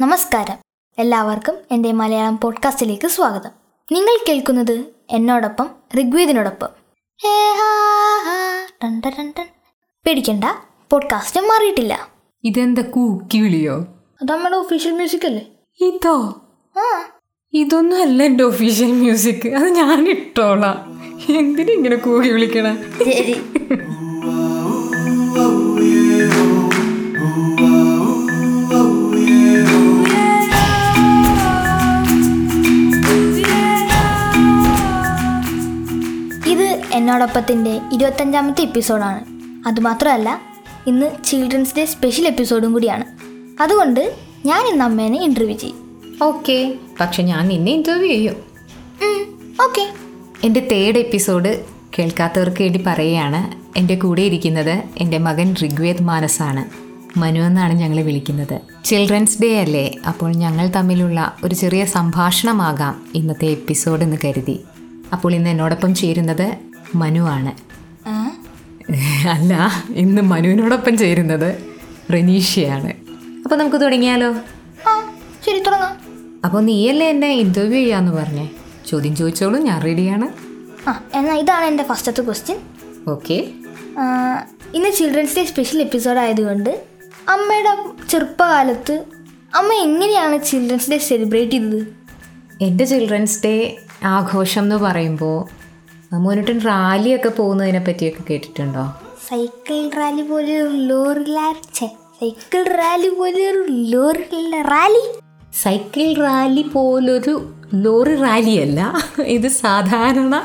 നമസ്കാരം. എല്ലാവർക്കും എന്റെ മലയാളം പോഡ്കാസ്റ്റിലേക്ക് സ്വാഗതം. നിങ്ങൾ കേൾക്കുന്നത് എന്നോടൊപ്പം ഋഗ്വേദിനോടൊപ്പം. പേടിക്കണ്ട പോഡ്കാസ്റ്റ് മാറിയിട്ടില്ല. ഇതെന്താ കൂക്കി വിളിയോ അത് നമ്മുടെ ഒഫീഷ്യൽ മ്യൂസിക് അല്ലേ? ഇതോ? ആ. ഇതൊന്നും അല്ല എന്റെ ഒഫീഷ്യൽ മ്യൂസിക് അത് ഞാൻ ഇട്ടോളാം എന്തിനാ ഇങ്ങനെ കൂകി വിളിക്കണ? ശരി. ഇത് എന്നോടൊപ്പത്തിന്റെ ഇരുപത്തഞ്ചാമത്തെ എപ്പിസോഡാണ്. അതുമാത്രമല്ല ഇന്ന് ചിൽഡ്രൻസ് ഡേ സ്പെഷ്യൽ എപ്പിസോഡും കൂടിയാണ്. അതുകൊണ്ട് ഞാൻ ഇന്ന് അമ്മേനെ ഇന്റർവ്യൂ ചെയ്യും. ഓക്കെ പക്ഷെ ഞാൻ നിന്നെ ഇന്റർവ്യൂ ചെയ്യും. ഓക്കെ എന്റെ തേർഡ് എപ്പിസോഡ് കേൾക്കാത്തവർക്ക് വേണ്ടി പറയുകയാണ്. എന്റെ കൂടെ ഇരിക്കുന്നത് എന്റെ മകൻ ഋഗ്വേദ് മാനസാണ്. മനു എന്നാണ് ഞങ്ങൾ വിളിക്കുന്നത്. ചിൽഡ്രൻസ് ഡേ അല്ലേ? അപ്പോൾ ഞങ്ങൾ തമ്മിലുള്ള ഒരു ചെറിയ സംഭാഷണമാകാം ഇന്നത്തെ എപ്പിസോഡ് എന്ന് കരുതി. അപ്പോൾ ഇന്ന് എന്നോടൊപ്പം ചേരുന്നത് മനു ആണ്. അല്ല ഇന്ന് മനുവിനോടൊപ്പം ചേരുന്നത് റനീഷയാണ് അപ്പോൾ നമുക്ക് തുടങ്ങിയാലോ? ശരി തുടങ്ങാം. അപ്പോൾ നീയല്ലേ എന്നെ ഇന്റർവ്യൂ ചെയ്യാന്ന് പറഞ്ഞേ? ചോദ്യം ചോദിച്ചോളൂ ഞാൻ റെഡിയാണ് ആ എന്നാൽ ഇതാണ് എന്റെ ഫസ്റ്റത്തെ ക്വസ്റ്റ്യൻ ഓക്കെ ഇന്ന് ചിൽഡ്രൻസ് ഡേ സ്പെഷ്യൽ എപ്പിസോഡ് ആയതുകൊണ്ട് അമ്മയുടെ ചെറുപ്പകാലത്ത് അമ്മ എങ്ങനെയാണ് ചിൽഡ്രൻസ് ഡേ സെലിബ്രേറ്റ് ചെയ്തത്? എന്റെ ചിൽഡ്രൻസ് ഡേ ആഘോഷം എന്ന് പറയുമ്പോൾ മോനിട്ടും റാലിയൊക്കെ പോകുന്നതിനെ പറ്റിയൊക്കെ കേട്ടിട്ടുണ്ടോ? സൈക്കിൾ റാലി പോലെ ഒരു ലോറി ഛെ, സൈക്കിൾ റാലി പോലെ ഒരു ലോറി റാലി? സൈക്കിൾ റാലി പോലൊരു ലോറി റാലിയല്ല. ഇത് സാധാരണ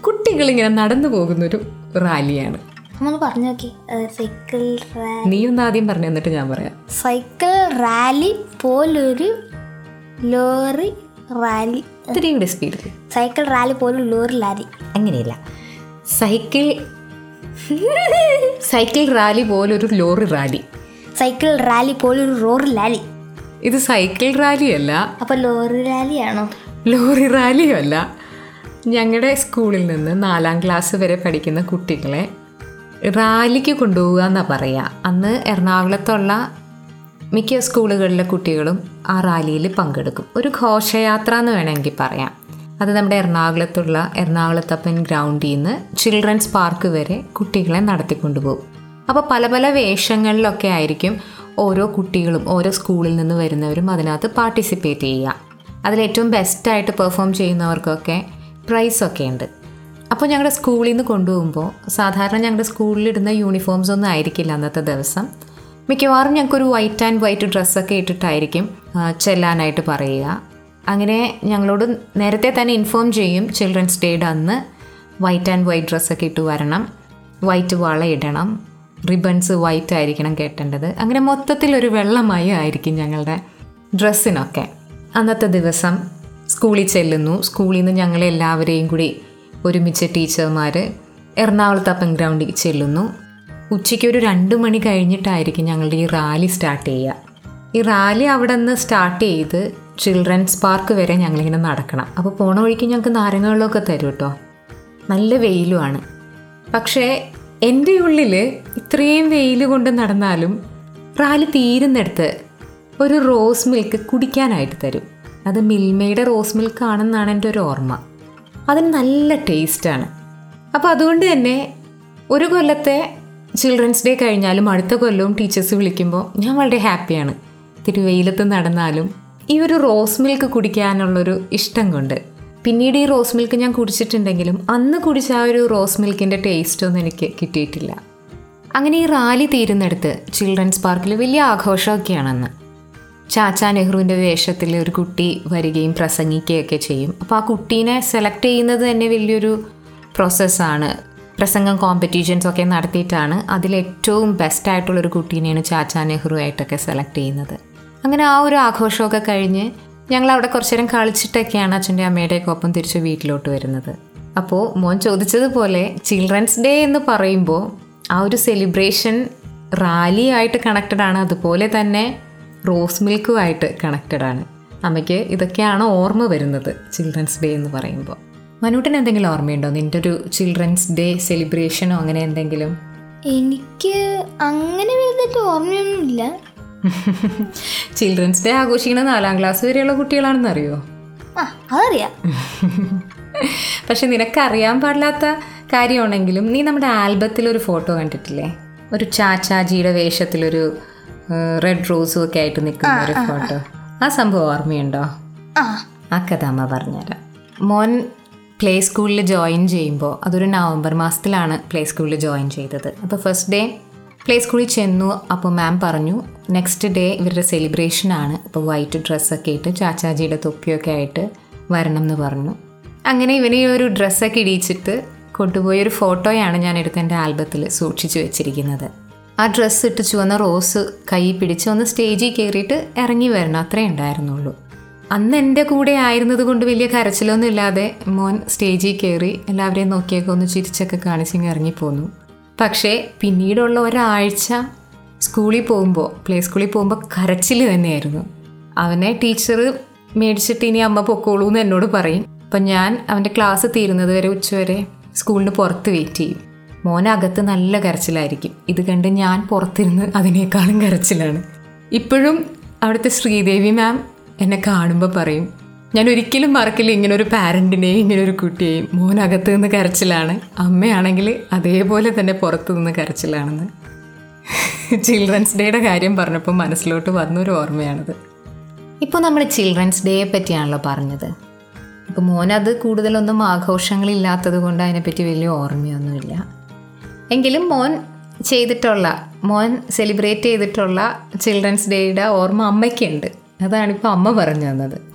കുട്ടികളിങ്ങനെ നടന്നു പോകുന്നൊരു റാലിയാണ്. നമ്മൾ പറഞ്ഞു നോക്കി. സൈക്കിൾ റാലി നീ ഒന്ന് ആദ്യം പറഞ്ഞു എന്നിട്ട് ഞാൻ പറയാം. സൈക്കിൾ റാലി പോലൊരു ലോറി റാലി. ഇത്രയും കൂടെ സ്പീഡിൽ സൈക്കിൾ റാലി പോലൊരു ലോറി റാലി അങ്ങനെയല്ല. സൈക്കിൾ സൈക്കിൾ റാലി പോലൊരു ലോറി റാലി. സൈക്കിൾ റാലി പോലൊരു റോറി ലാലി. ഇത് സൈക്കിൾ റാലി അല്ല അപ്പൊ ലോറി റാലിയാണോ? ലോറി റാലിയും അല്ല ഞങ്ങളുടെ സ്കൂളിൽ നിന്ന് നാലാം ക്ലാസ് വരെ പഠിക്കുന്ന കുട്ടികളെ റാലിക്ക് കൊണ്ടുപോകുക എന്നാണ് പറയുക അന്ന് എറണാകുളത്തുള്ള മിക്ക സ്കൂളുകളിലെ കുട്ടികളും ആ റാലിയിൽ പങ്കെടുക്കും. ഒരു ഘോഷയാത്ര എന്ന് വേണമെങ്കിൽ പറയാം. അത് നമ്മുടെ എറണാകുളത്തുള്ള എറണാകുളത്തപ്പൻ ഗ്രൗണ്ടിൽ നിന്ന് ചിൽഡ്രൻസ് പാർക്ക് വരെ കുട്ടികളെ നടത്തിക്കൊണ്ടുപോകും. അപ്പോൾ പല പല വേഷങ്ങളിലൊക്കെ ആയിരിക്കും ഓരോ കുട്ടികളും ഓരോ സ്കൂളിൽ നിന്ന് വരുന്നവരും അതിനകത്ത് പാർട്ടിസിപ്പേറ്റ് ചെയ്യുക. അതിലേറ്റവും ബെസ്റ്റായിട്ട് പെർഫോം ചെയ്യുന്നവർക്കൊക്കെ പ്രൈസൊക്കെ ഉണ്ട്. അപ്പോൾ ഞങ്ങളുടെ സ്കൂളിൽ നിന്ന് കൊണ്ടുപോകുമ്പോൾ സാധാരണ ഞങ്ങളുടെ സ്കൂളിലിടുന്ന യൂണിഫോംസ് ഒന്നും ആയിരിക്കില്ല അന്നത്തെ ദിവസം. മിക്കവാറും ഞങ്ങൾക്കൊരു വൈറ്റ് ആൻഡ് വൈറ്റ് ഡ്രസ്സൊക്കെ ഇട്ടിട്ടായിരിക്കും ചെല്ലാനായിട്ട് പറയുക. അങ്ങനെ ഞങ്ങളോട് നേരത്തെ തന്നെ ഇൻഫോം ചെയ്യും ചിൽഡ്രൻസ് ഡേയുടെ അന്ന് വൈറ്റ് ആൻഡ് വൈറ്റ് ഡ്രസ്സൊക്കെ ഇട്ട് വരണം വൈറ്റ് വള ഇടണം. റിബൺസ് വൈറ്റ് ആയിരിക്കണം കെട്ടേണ്ടത്. അങ്ങനെ മൊത്തത്തിലൊരു വെള്ളമായി ആയിരിക്കും ഞങ്ങളുടെ ഡ്രസ്സിനൊക്കെ. അന്നത്തെ ദിവസം സ്കൂളിൽ ചെല്ലുന്നു. സ്കൂളിൽ നിന്ന് ഞങ്ങളെല്ലാവരെയും കൂടി ഒരുമിച്ച് ടീച്ചർമാർ എറണാകുളത്തപ്പൻ ഗ്രൗണ്ടിൽ ചെല്ലുന്നു. ഉച്ചയ്ക്ക് ഒരു രണ്ട് മണി കഴിഞ്ഞിട്ടായിരിക്കും ഞങ്ങളുടെ ഈ റാലി സ്റ്റാർട്ട് ചെയ്യുക. ഈ റാലി അവിടെ നിന്ന് സ്റ്റാർട്ട് ചെയ്ത് ചിൽഡ്രൻസ് പാർക്ക് വരെ ഞങ്ങളിങ്ങനെ നടക്കണം. അപ്പോൾ പോണ വഴിക്ക് ഞങ്ങൾക്ക് നാരങ്ങകളൊക്കെ തരും കേട്ടോ നല്ല വെയിലുമാണ്. പക്ഷേ എന്റെ ഉള്ളിൽ ഇത്രയും വെയിൽ കൊണ്ട് നടന്നാലും റാലി തീരുന്നിടത്ത് ഒരു റോസ് മിൽക്ക് കുടിക്കാനായിട്ട് തരും. അത് മിൽമയുടെ റോസ് മിൽക്ക് ആണെന്നാണ് എന്റെ ഒരു ഓർമ്മ. അതിന് നല്ല ടേസ്റ്റാണ്. അപ്പോൾ അതുകൊണ്ട് തന്നെ ഒരു കൊല്ലത്തെ ചിൽഡ്രൻസ് ഡേ കഴിഞ്ഞാലും അടുത്ത കൊല്ലവും ടീച്ചേഴ്സ് വിളിക്കുമ്പോൾ ഞാൻ വളരെ ഹാപ്പിയാണ്. ഇത്തിരി വെയിലത്ത് നടന്നാലും ഈ ഒരു റോസ് മിൽക്ക് കുടിക്കാനുള്ളൊരു ഇഷ്ടം കൊണ്ട്. പിന്നീട് ഈ റോസ് മിൽക്ക് ഞാൻ കുടിച്ചിട്ടുണ്ടെങ്കിലും അന്ന് കുടിച്ച ആ ഒരു റോസ് മിൽക്കിന്റെ ടേസ്റ്റൊന്നും എനിക്ക് കിട്ടിയിട്ടില്ല. അങ്ങനെ ഈ റാലി തീരുന്നിടത്ത് ചിൽഡ്രൻസ് പാർക്കിൽ വലിയ ആഘോഷമൊക്കെയാണെന്ന്. ചാച്ചാ നെഹ്റുവിന്റെ വേഷത്തിൽ ഒരു കുട്ടി വരികയും പ്രസംഗിക്കുകയൊക്കെ ചെയ്യും. അപ്പോൾ ആ കുട്ടീനെ സെലക്ട് ചെയ്യുന്നത് തന്നെ വലിയൊരു പ്രോസസ്സാണ് പ്രസംഗം കോമ്പറ്റീഷൻസ് ഒക്കെ നടത്തിയിട്ടാണ് അതിലേറ്റവും ബെസ്റ്റായിട്ടുള്ളൊരു കുട്ടീനെയാണ് ചാച്ചാ നെഹ്റു ആയിട്ടൊക്കെ സെലക്ട് ചെയ്യുന്നത്. അങ്ങനെ ആ ഒരു ആഘോഷമൊക്കെ കഴിഞ്ഞ് ഞങ്ങൾ അവിടെ കുറച്ചു നേരം കളിച്ചിട്ടൊക്കെയാണ് അച്ഛന്റെ അമ്മയുടെയൊക്കെ ഒപ്പം തിരിച്ച് വീട്ടിലോട്ട് വരുന്നത്. അപ്പോൾ മോൻ ചോദിച്ചതുപോലെ ചിൽഡ്രൻസ് ഡേ എന്ന് പറയുമ്പോൾ ആ ഒരു സെലിബ്രേഷൻ റാലി ആയിട്ട് കണക്റ്റഡ് ആണ്. അതുപോലെ തന്നെ റോസ് മിൽക്കുമായിട്ട് കണക്റ്റഡ് ആണ്. അമ്മയ്ക്ക് ഇതൊക്കെയാണ് ഓർമ്മ വരുന്നത് ചിൽഡ്രൻസ് ഡേ എന്ന് പറയുമ്പോൾ മനൂട്ടിന് എന്തെങ്കിലും ഓർമ്മയുണ്ടോ? നിന്റെ ഒരു ചിൽഡ്രൻസ് ഡേ സെലിബ്രേഷനോ അങ്ങനെ എന്തെങ്കിലും? എനിക്ക് അങ്ങനെ വലുതായിട്ട് ഓർമ്മയൊന്നുമില്ല. ചിൽഡ്രൻസ് ഡേ ആഘോഷിക്കുന്ന നാലാം ക്ലാസ് വരെയുള്ള കുട്ടികളാണെന്ന് അറിയോ? അതറിയാം. പക്ഷെ നിനക്കറിയാൻ പാടില്ലാത്ത കാര്യമാണെങ്കിലും നീ നമ്മുടെ ആൽബത്തിൽ ഒരു ഫോട്ടോ കണ്ടിട്ടില്ലേ? ഒരു ചാച്ചാജിയുടെ വേഷത്തിലൊരു റെഡ് റോസും ഒക്കെ ആയിട്ട് നിൽക്കുന്ന ഒരു ഫോട്ടോ. ആ സംഭവം ഓർമ്മയുണ്ടോ? ആ. ആ കഥ അമ്മ പറഞ്ഞുതരാം. മോൻ പ്ലേ സ്കൂളിൽ ജോയിൻ ചെയ്യുമ്പോൾ അതൊരു നവംബർ മാസത്തിലാണ് പ്ലേ സ്കൂളിൽ ജോയിൻ ചെയ്തത്. അപ്പോൾ ഫസ്റ്റ് ഡേ പ്ലേ സ്കൂളിൽ ചെന്നു. അപ്പോൾ മാം പറഞ്ഞു നെക്സ്റ്റ് ഡേ ഇവരുടെ സെലിബ്രേഷനാണ് അപ്പോൾ വൈറ്റ് ഡ്രസ്സൊക്കെ ഇട്ട് ചാച്ചാജിയുടെ തൊപ്പിയൊക്കെ ആയിട്ട് വരണം എന്ന് പറഞ്ഞു. അങ്ങനെ ഇവനെ ഒരു ഡ്രസ്സൊക്കെ ഇടിയിച്ചിട്ട് കൊണ്ടുപോയ ഒരു ഫോട്ടോയാണ് ഞാൻ എടുത്ത് എന്റെ ആൽബത്തിൽ സൂക്ഷിച്ചു വെച്ചിരിക്കുന്നത്. ആ ഡ്രസ്സ് ഇട്ട് ചുവന്ന റോസ് കൈ പിടിച്ച് ഒന്ന് സ്റ്റേജിൽ കയറിയിട്ട് ഇറങ്ങി വരണം. അത്രേ ഉണ്ടായിരുന്നുള്ളൂ. അന്ന് എന്റെ കൂടെ ആയിരുന്നത് കൊണ്ട് വലിയ കരച്ചിലൊന്നും ഇല്ലാതെ മോൻ സ്റ്റേജിൽ കയറി എല്ലാവരെയും നോക്കിയൊക്കെ ഒന്ന് ചിരിച്ചൊക്കെ കാണിച്ചിങ്ങ് ഇറങ്ങിപ്പോന്നു. പക്ഷേ പിന്നീടുള്ള ഒരാഴ്ച സ്കൂളിൽ പോകുമ്പോൾ പ്ലേ സ്കൂളിൽ പോകുമ്പോൾ കരച്ചിൽ തന്നെയായിരുന്നു. അവനെ ടീച്ചർ മേടിച്ചിട്ട് ഇനി അമ്മ പൊക്കോളൂ എന്ന് എന്നോട് പറയും. അപ്പം ഞാൻ അവന്റെ ക്ലാസ് തീരുന്നത് വരെ ഉച്ചവരെ സ്കൂളിന് പുറത്ത് വെയിറ്റ് ചെയ്യും. മോനകത്ത് നല്ല കരച്ചിലായിരിക്കും. ഇത് കണ്ട് ഞാൻ പുറത്തിരുന്ന് അതിനേക്കാളും കരച്ചിലാണ്. ഇപ്പോഴും അവിടുത്തെ ശ്രീദേവി മാം എന്നെ കാണുമ്പോൾ പറയും ഞാൻ ഒരിക്കലും മറക്കില്ല ഇങ്ങനെ ഒരു പാരന്റിനെയും ഇങ്ങനെ ഒരു കുട്ടിയെയും മോനകത്ത് നിന്ന് കരച്ചിലാണ്. അമ്മയാണെങ്കിൽ അതേപോലെ തന്നെ പുറത്തു നിന്ന് കരച്ചിലാണെന്ന്. ചിൽഡ്രൻസ് ഡേയുടെ കാര്യം പറഞ്ഞപ്പോൾ മനസ്സിലോട്ട് വന്നൊരു ഓർമ്മയാണത്. ഇപ്പോൾ നമ്മൾ ചിൽഡ്രൻസ് ഡേയെ പറ്റിയാണല്ലോ പറഞ്ഞത്. ഇപ്പോൾ മോനത് കൂടുതലൊന്നും ആഘോഷങ്ങളില്ലാത്തത് കൊണ്ട് അതിനെപ്പറ്റി വലിയ ഓർമ്മയൊന്നുമില്ല. എങ്കിലും മോൻ ചെയ്തിട്ടുള്ള മോൻ സെലിബ്രേറ്റ് ചെയ്തിട്ടുള്ള ചിൽഡ്രൻസ് ഡേയുടെ ഓർമ്മ അമ്മയ്ക്കുണ്ട്. അതാണിപ്പോൾ അമ്മ പറഞ്ഞു തന്നത്.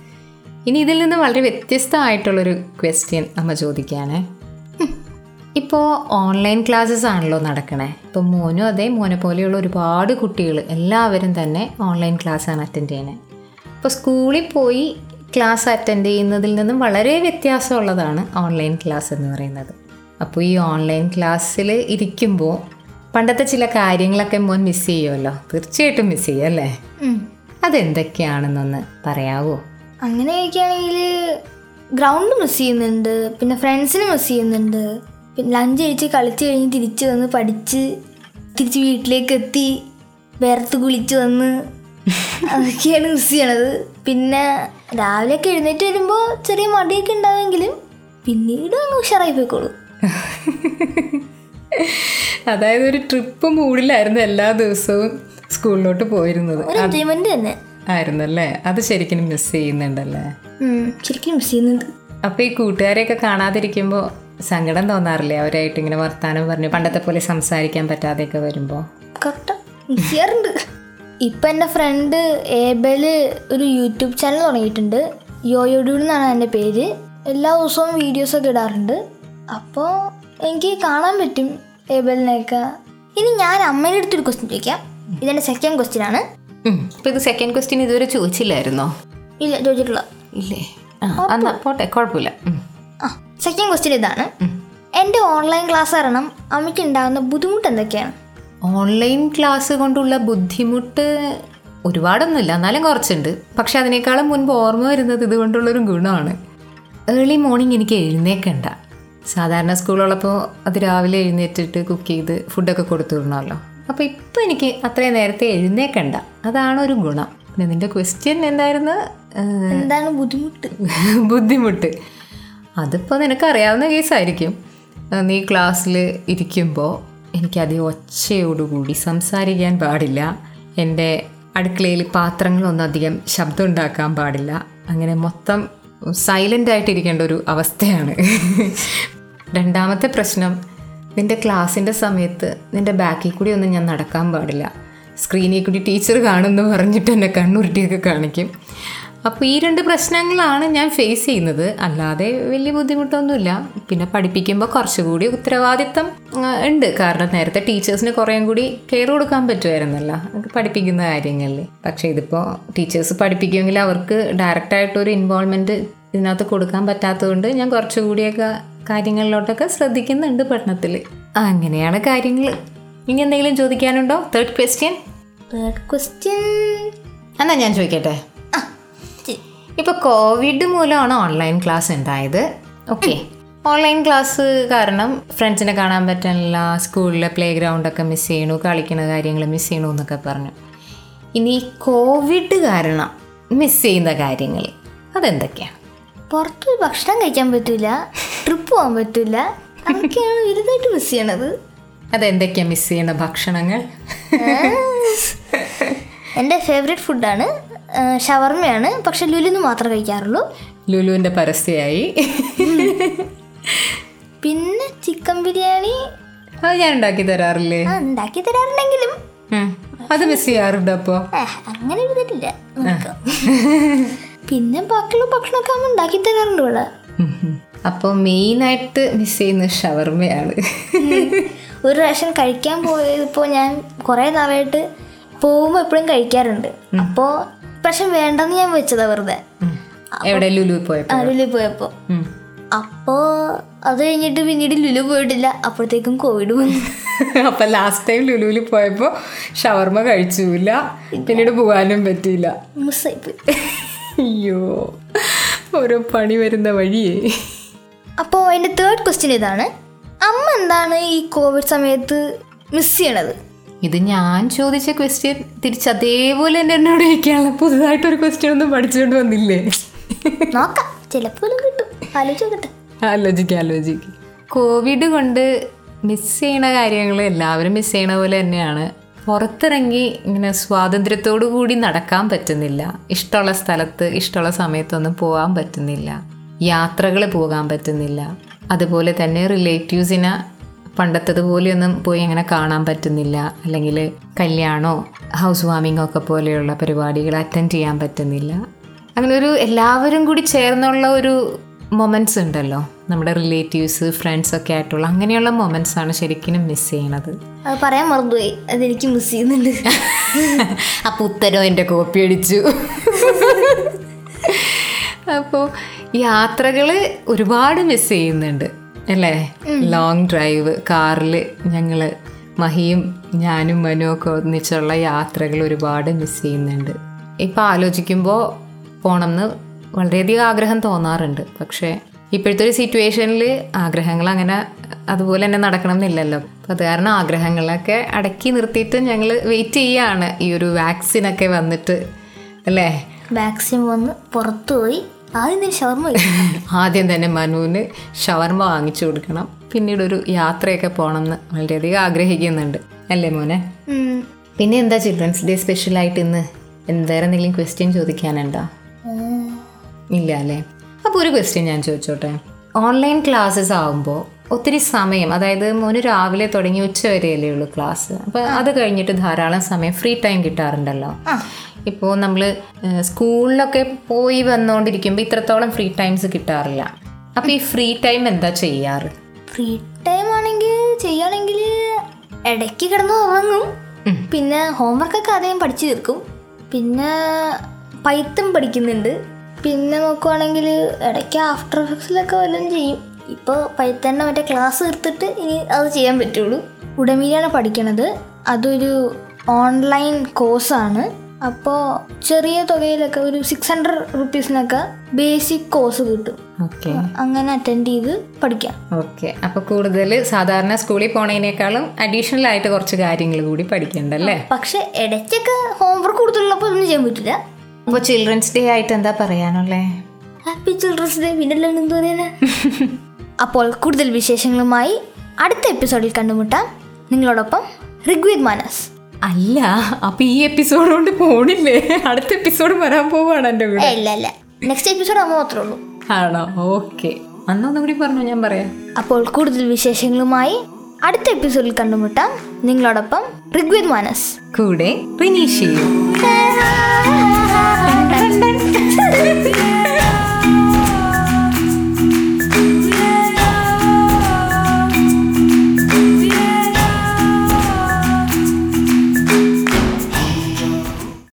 ഇനി ഇതിൽ നിന്ന് വളരെ വ്യത്യസ്തമായിട്ടുള്ളൊരു ക്വസ്റ്റ്യൻ അമ്മ ചോദിക്കുകയാണേ. ഇപ്പോൾ ഓൺലൈൻ ക്ലാസ്സസ് ആണല്ലോ നടക്കണേ. ഇപ്പോൾ മോനും അതെ മോനെ പോലെയുള്ള ഒരുപാട് കുട്ടികൾ എല്ലാവരും തന്നെ ഓൺലൈൻ ക്ലാസ്സാണ് അറ്റൻഡ് ചെയ്യണേ. ഇപ്പോൾ സ്കൂളിൽ പോയി ക്ലാസ് അറ്റൻഡ് ചെയ്യുന്നതിൽ നിന്നും വളരെ വ്യത്യാസമുള്ളതാണ് ഓൺലൈൻ ക്ലാസ് എന്ന് പറയുന്നത്. അപ്പോൾ ഈ ഓൺലൈൻ ക്ലാസ്സിൽ ഇരിക്കുമ്പോൾ പണ്ടത്തെ ചില കാര്യങ്ങളൊക്കെ മോൻ മിസ് ചെയ്യുമല്ലോ. തീർച്ചയായിട്ടും മിസ് ചെയ്യും അല്ലേ. അതെന്തൊക്കെയാണെന്നൊന്ന് പറയാവോ? അങ്ങനെ ചോദിക്കുകയാണെങ്കിൽ ഗ്രൗണ്ട് മിസ് ചെയ്യുന്നുണ്ട് പിന്നെ ഫ്രണ്ട്സിനെ മിസ് ചെയ്യുന്നുണ്ട്. പിന്നെ ലഞ്ച് കഴിച്ച് കളിച്ച് കഴിഞ്ഞ് തിരിച്ച് വന്ന് പഠിച്ച് തിരിച്ച് വീട്ടിലേക്ക് എത്തി വേർത്ത് കുളിച്ച് വന്ന് അതൊക്കെയാണ് മിസ് ചെയ്യണത്. പിന്നെ രാവിലെയൊക്കെ എഴുന്നേറ്റ് വരുമ്പോൾ ചെറിയ മടിയൊക്കെ ഉണ്ടാവുമെങ്കിലും പിന്നീട് അങ്ങ് ഉഷാറായി പോയിക്കോളൂ. അതായത് ഒരു ട്രിപ്പ് മൂഡിലായിരുന്നു എല്ലാ ദിവസവും സ്കൂളിലോട്ട് പോയിരുന്നത്. തന്നെ. ആയിരുന്നല്ലേ? അത് ശരിക്കും മിസ് ചെയ്യുന്നുണ്ടല്ലേ? ശരിക്കും മിസ് ചെയ്യുന്നുണ്ട്. അപ്പൊ ഈ കൂട്ടുകാരെയൊക്കെ കാണാതിരിക്കുമ്പോൾ സങ്കടം തോന്നാറില്ലേ? അവരായിട്ട് ഇങ്ങനെ വർത്താനം പറഞ്ഞു പണ്ടത്തെ പോലെ സംസാരിക്കാൻ പറ്റാതെയൊക്കെ വരുമ്പോൾ ചെയ്യാറുണ്ട്. ഇപ്പം എന്റെ ഫ്രണ്ട് ഏബൽ ഒരു യൂട്യൂബ് ചാനൽ തുടങ്ങിയിട്ടുണ്ട്. യോയോഡ്യൂഡ് എന്നാണ് എന്റെ പേര്. എല്ലാ ദിവസവും വീഡിയോസ് ഒക്കെ ഇടാറുണ്ട്. അപ്പോൾ എനിക്ക് കാണാൻ പറ്റും ഏബലിനെയൊക്കെ. ഇനി ഞാൻ അമ്മേന്റെ അടുത്തൊരു ക്വസ്റ്റ്യൻ ചോദിക്കാം. ഇതെന്റെ സെക്കൻഡ് ക്വസ്റ്റ്യൻ ആണ്. അപ്പോൾ ഇത് സെക്കൻഡ് ക്വസ്റ്റ്യൻ ഇതുവരെ ചോദിച്ചില്ലായിരുന്നോ? ഇല്ല ചോദിച്ചിട്ടുള്ള ഇല്ലേ? എന്നാ പോട്ടെ കുഴപ്പമില്ല. സെക്കൻഡ് ക്വസ്റ്റ്യൻ ഇതാണ്. എന്റെ ഓൺലൈൻ ക്ലാസ് കാരണം അമ്മയ്ക്ക് ഉണ്ടാകുന്ന ബുദ്ധിമുട്ട് എന്തൊക്കെയാണ്? ഓൺലൈൻ ക്ലാസ് കൊണ്ടുള്ള ബുദ്ധിമുട്ട് ഒരുപാടൊന്നുമില്ല എന്നാലും കുറച്ചുണ്ട്. പക്ഷെ അതിനേക്കാളും മുൻപ് ഓർമ്മ വരുന്നത് ഇതുകൊണ്ടുള്ളൊരു ഗുണമാണ്. ഏർലി മോർണിംഗ് എനിക്ക് എഴുന്നേക്കണ്ട. സാധാരണ സ്കൂളുള്ളപ്പോൾ അത് രാവിലെ എഴുന്നേറ്റിട്ട് കുക്ക് ചെയ്ത് ഫുഡൊക്കെ കൊടുത്തു വിടണമല്ലോ. അപ്പോൾ ഇപ്പോൾ എനിക്ക് അത്രയും നേരത്തെ എഴുന്നേക്കണ്ട. അതാണ് ഒരു ഗുണം. പിന്നെ നിന്റെ ക്വസ്റ്റ്യൻ എന്തായിരുന്നു? എന്താണ് ബുദ്ധിമുട്ട്? ബുദ്ധിമുട്ട്. അതിപ്പോൾ നിനക്കറിയാവുന്ന കേസായിരിക്കും നീ ക്ലാസ്സിൽ ഇരിക്കുമ്പോൾ എനിക്കധികം ഒച്ചയോടുകൂടി സംസാരിക്കാൻ പാടില്ല. എന്റെ അടുക്കളയിൽ പാത്രങ്ങളൊന്നും അധികം ശബ്ദം ഉണ്ടാക്കാൻ പാടില്ല. അങ്ങനെ മൊത്തം സൈലന്റ് ആയിട്ടിരിക്കേണ്ട ഒരു അവസ്ഥയാണ്. രണ്ടാമത്തെ പ്രശ്നം നിന്റെ ക്ലാസ്സിന്റെ സമയത്ത് നിന്റെ ബാക്കിൽ കൂടി ഒന്നും ഞാൻ നടക്കാൻ പാടില്ല. സ്ക്രീനിൽ കൂടി ടീച്ചർ കാണുമെന്ന് പറഞ്ഞിട്ട് എന്നെ കണ്ണുരുട്ടിയൊക്കെ കാണിക്കും. അപ്പോൾ ഈ രണ്ട് പ്രശ്നങ്ങളാണ് ഞാൻ ഫേസ് ചെയ്യുന്നത്. അല്ലാതെ വലിയ ബുദ്ധിമുട്ടൊന്നുമില്ല. പിന്നെ പഠിപ്പിക്കുമ്പോൾ കുറച്ചുകൂടി ഉത്തരവാദിത്തം ഉണ്ട്. കാരണം നേരത്തെ ടീച്ചേഴ്സിന് കുറേയും കൂടി കെയർ കൊടുക്കാൻ പറ്റുമായിരുന്നല്ലോ പഠിപ്പിക്കുന്ന കാര്യങ്ങളിൽ. പക്ഷേ ഇതിപ്പോൾ ടീച്ചേഴ്സ് പഠിപ്പിക്കുമെങ്കിൽ അവർക്ക് ഡയറക്റ്റായിട്ടൊരു ഇൻവോൾവ്മെന്റ് ഇതിനകത്ത് കൊടുക്കാൻ പറ്റാത്തതുകൊണ്ട് ഞാൻ കുറച്ചുകൂടിയൊക്കെ കാര്യങ്ങളിലോട്ടൊക്കെ ശ്രദ്ധിക്കുന്നുണ്ട് പഠനത്തിൽ അങ്ങനെയാണ് കാര്യങ്ങൾ ഇനി എന്തെങ്കിലും ചോദിക്കാനുണ്ടോ? തേർഡ് ക്വസ്റ്റ്യൻ തേർഡ് ക്വസ്റ്റ്യൻ എന്നാ ഞാൻ ചോദിക്കട്ടെ? ഇപ്പൊ ഇപ്പോൾ കോവിഡ് മൂലമാണ് ഓൺലൈൻ ക്ലാസ് ഉണ്ടായത്. ഓക്കെ ഓൺലൈൻ ക്ലാസ് കാരണം ഫ്രണ്ട്സിനെ കാണാൻ പറ്റാനില്ല സ്കൂളിലെ പ്ലേ ഗ്രൗണ്ടൊക്കെ മിസ് ചെയ്യണു കളിക്കുന്ന കാര്യങ്ങൾ മിസ് ചെയ്യണു എന്നൊക്കെ പറഞ്ഞു. ഇനി കോവിഡ് കാരണം മിസ് ചെയ്യുന്ന കാര്യങ്ങൾ അതെന്തൊക്കെയാണ്? പുറത്ത് ഭക്ഷണം കഴിക്കാൻ പറ്റൂല ട്രിപ്പ് പോകാൻ പറ്റൂല. അതൊക്കെയാണ് വലുതായിട്ട് മിസ് ചെയ്യണത്. അതെന്തൊക്കെയാ മിസ് ചെയ്യുന്ന ഭക്ഷണങ്ങൾ? എന്റെ ഫേവറേറ്റ് ഫുഡാണ് ഷവർമയാണ്. പക്ഷെ ലുലുന്ന് മാത്രമേ കഴിക്കാറുള്ളൂ. ലുലുവിന്റെ പരസ്യമായി പിന്നെ ചിക്കൻ ബിരിയാണി. അത് ഞാൻ ഉണ്ടാക്കി തരാറില്ലേ? ഉണ്ടാക്കി തരാറുണ്ടെങ്കിലും. അത് മിസ് ചെയ്യാറുണ്ടോ അപ്പോൾ അങ്ങനെ എഴുതിട്ടില്ല. പിന്നെ ബാക്കിയുള്ള ഭക്ഷണമൊക്കെ അമ്മ ഉണ്ടാക്കി തരാറുണ്ട് ഇവിടെ. അപ്പോൾ മെയിനായിട്ട് മിസ് ചെയ്യുന്ന ഷവർമയാണ്. ഒരു പ്രാവശ്യം കഴിക്കാൻ പോയപ്പോൾ ഞാൻ കുറേ നാളായിട്ട് പോകുമ്പോൾ എപ്പോഴും കഴിക്കാറുണ്ട്. അപ്പോ പ്രാവശ്യം വേണ്ടെന്ന് ഞാൻ വെച്ചതാ വെറുതെ. എവിടെ ലുലു പോയപ്പോൾ ലുലു പോയപ്പോ. അപ്പോ അത് കഴിഞ്ഞിട്ട് പിന്നീട് ലുലു പോയിട്ടില്ല. അപ്പോഴത്തേക്കും കോവിഡ് വന്നു. അപ്പൊ ലാസ്റ്റ് ടൈം ലുലുവിൽ പോയപ്പോ ഷവർമ കഴിച്ചില്ല. പിന്നീട് പോകാനും പറ്റിയില്ല. മിസ്സായിപ്പോയി അയ്യോ ഓരോ പണി വരുന്ന വഴിയേ. അപ്പോൾ എന്റെ തേർഡ് ക്വസ്റ്റ്യൻ ഇതാണ്. അമ്മ എന്താണ് ഈ കോവിഡ് സമയത്ത് മിസ് ചെയ്യണത്? ഇത് ഞാൻ ചോദിച്ച ക്വസ്റ്റ്യൻ തിരിച്ച് അതേപോലെ തന്നെ എന്നോട് ചോദിക്കാനുള്ള പുതുതായിട്ടൊരു ക്വസ്റ്റ്യൻ ഒന്നും പഠിച്ചുകൊണ്ട് വന്നില്ലേ? നോക്കാം. ചിലപ്പോൾ കിട്ടും. ആലോചിക്കാം ആലോചിക്കാം. കോവിഡ് കൊണ്ട് മിസ് ചെയ്യണ കാര്യങ്ങൾ എല്ലാവരും മിസ് ചെയ്യണ പോലെ തന്നെയാണ്. പുറത്തിറങ്ങി ഇങ്ങനെ സ്വാതന്ത്ര്യത്തോടു കൂടി നടക്കാൻ പറ്റുന്നില്ല. ഇഷ്ടമുള്ള സ്ഥലത്ത് ഇഷ്ടമുള്ള സമയത്തൊന്നും പോകാൻ പറ്റുന്നില്ല. യാത്രകൾ പോകാൻ പറ്റുന്നില്ല. അതുപോലെ തന്നെ റിലേറ്റീവ്സിനെ പണ്ടത്തതുപോലെയൊന്നും പോയി അങ്ങനെ കാണാൻ പറ്റുന്നില്ല. അല്ലെങ്കിൽ കല്യാണോ ഹൗസ് വാമിങ്ങോ ഒക്കെ പോലെയുള്ള പരിപാടികൾ അറ്റൻഡ് ചെയ്യാൻ പറ്റുന്നില്ല. അങ്ങനെ ഒരു എല്ലാവരും കൂടി ചേർന്നുള്ള ഒരു മൊമെന്റ്സ് ഉണ്ടല്ലോ. നമ്മുടെ റിലേറ്റീവ്സ് ഫ്രണ്ട്സ് ഒക്കെ ആയിട്ടുള്ള അങ്ങനെയുള്ള മൊമെന്റ്സ് ആണ് ശരിക്കും മിസ് ചെയ്യണത്. അത് പറയാൻ മറന്നുപോയി. അതെനിക്ക് മിസ് ചെയ്യുന്നുണ്ട്. അപ്പോൾ ഉത്തരവ് എന്റെ കോപ്പി അടിച്ചു. അപ്പോ യാത്രകൾ ഒരുപാട് മിസ് ചെയ്യുന്നുണ്ട് അല്ലേ? ലോങ് ഡ്രൈവ് കാറിൽ ഞങ്ങൾ മഹിയും ഞാനും മനു ഒക്കെ ഒന്നിച്ചുള്ള യാത്രകൾ ഒരുപാട് മിസ് ചെയ്യുന്നുണ്ട്. ഇപ്പം ആലോചിക്കുമ്പോൾ പോകണം എന്ന് വളരെയധികം ആഗ്രഹം തോന്നാറുണ്ട്. പക്ഷേ ഇപ്പോഴത്തെ ഒരു സിറ്റുവേഷനിൽ ആഗ്രഹങ്ങൾ അങ്ങനെ അതുപോലെ തന്നെ നടക്കണം എന്നില്ലല്ലോ അപ്പം അത് കാരണം ആഗ്രഹങ്ങളൊക്കെ അടക്കി നിർത്തിയിട്ട് ഞങ്ങൾ വെയിറ്റ് ചെയ്യാണ് ഈ ഒരു വാക്സിനൊക്കെ വന്നിട്ട് അല്ലേ? വാക്സിൻ വന്ന് പുറത്തുപോയി ആദ്യം തന്നെ ഷവർമ്മ ആദ്യം തന്നെ മനുവിന് ഷവർമ വാങ്ങിച്ചു കൊടുക്കണം. പിന്നീട് ഒരു യാത്രയൊക്കെ പോകണം എന്ന് വളരെയധികം ആഗ്രഹിക്കുന്നുണ്ട്. അല്ലേ മോനെ? പിന്നെ എന്താ ചിൽഡ്രൻസ് ഡേ സ്പെഷ്യലായിട്ട് ഇന്ന്? എന്തേരെന്തെങ്കിലും എന്തെങ്കിലും ക്വസ്റ്റ്യൻ ചോദിക്കാനുണ്ടോ? ഇല്ല അല്ലേ? അപ്പോൾ ഒരു ക്വസ്റ്റ്യൻ ഞാൻ ചോദിച്ചോട്ടെ? ഓൺലൈൻ ക്ലാസ്സസ് ആകുമ്പോൾ ഒത്തിരി സമയം അതായത് മോന് രാവിലെ തുടങ്ങി ഉച്ച വരെയല്ലേ ഉള്ളൂ ക്ലാസ് അപ്പോൾ അത് കഴിഞ്ഞിട്ട് ധാരാളം സമയം ഫ്രീ ടൈം കിട്ടാറുണ്ടല്ലോ. ഇപ്പോൾ നമ്മൾ സ്കൂളിലൊക്കെ പോയി വന്നുകൊണ്ടിരിക്കുമ്പോൾ ഇത്രത്തോളം ഫ്രീ ടൈംസ് കിട്ടാറില്ല. അപ്പോൾ ഈ ഫ്രീ ടൈം എന്താ ചെയ്യാറ്? ഫ്രീ ടൈം ആണെങ്കിൽ ചെയ്യുകയാണെങ്കിൽ ഇടയ്ക്ക് കിടന്ന് ഉറങ്ങും. പിന്നെ ഹോംവർക്കൊക്കെ അതേം പഠിച്ചു തീർക്കും. പിന്നെ പൈത്തം പഠിക്കുന്നുണ്ട്. പിന്നെ നോക്കുവാണെങ്കിൽ ഇടയ്ക്ക് ആഫ്റ്റർ എഫക്ട്സിലൊക്കെ വല്ലതും ചെയ്യും. ഇപ്പോൾ പൈത്തന്നെ മറ്റേ ക്ലാസ് എടുത്തിട്ട് ഇനി അത് ചെയ്യാൻ പറ്റുള്ളൂ. ഉടമീലാണ് പഠിക്കണത്. അതൊരു ഓൺലൈൻ കോഴ്സാണ് അപ്പോൾ ചെറിയ തുകയിലൊക്കെ ഒരു സിക്സ് ഹൺഡ്രഡ് റുപ്പീസിനൊക്കെ ബേസിക് കോഴ്സ് കിട്ടും. ഓക്കെ അങ്ങനെ അറ്റൻഡ് ചെയ്ത് പഠിക്കാം. ഓക്കെ അപ്പോൾ കൂടുതൽ സാധാരണ സ്കൂളിൽ പോണതിനേക്കാളും അഡീഷണൽ ആയിട്ട് കുറച്ച് കാര്യങ്ങൾ കൂടി പഠിക്കണ്ടല്ലേ? പക്ഷെ ഇടയ്ക്കൊക്കെ ഹോംവർക്ക് കൊടുത്തുള്ളപ്പോൾ ഒന്നും ചെയ്യാൻ പറ്റില്ല. അപ്പോൾ ചിൽഡ്രൻസ് ഡേ ആയിട്ട് എന്താ പറയാനുള്ളേ? ഹാപ്പി ചിൽഡ്രൻസ് ഡേ പിന്നെ എന്ത് പറയാനാ അപ്പോൾ കൂടുതൽ വിശേഷങ്ങളുമായി അടുത്ത എപ്പിസോഡിൽ കണ്ടുമുട്ടാം. നിങ്ങളോടൊപ്പം ഋഗ്വേദ് മാനസ്. അല്ല അപ്പൊ ഈ എപ്പിസോഡ് കൊണ്ട് പോണില്ലേ? അടുത്ത എപ്പിസോഡ് വരാൻ പോവാണ് എന്റെ കൂടെ. ഇല്ല ഇല്ല. നെക്സ്റ്റ് എപ്പിസോഡ് ആകുമ്പോൾ മാത്രമേ ഉള്ളൂ. ആണോ? ഓക്കെ അന്നൊന്നും കൂടി പറഞ്ഞു ഞാൻ പറയാം. അപ്പോൾ കൂടുതൽ വിശേഷങ്ങളുമായി അടുത്ത എപ്പിസോഡിൽ കണ്ടുമുട്ടാം. നിങ്ങളോടൊപ്പം ഋഗ്വേദ് മാനസ്. കൂടെ റിനീഷയും Dun, dun, dun.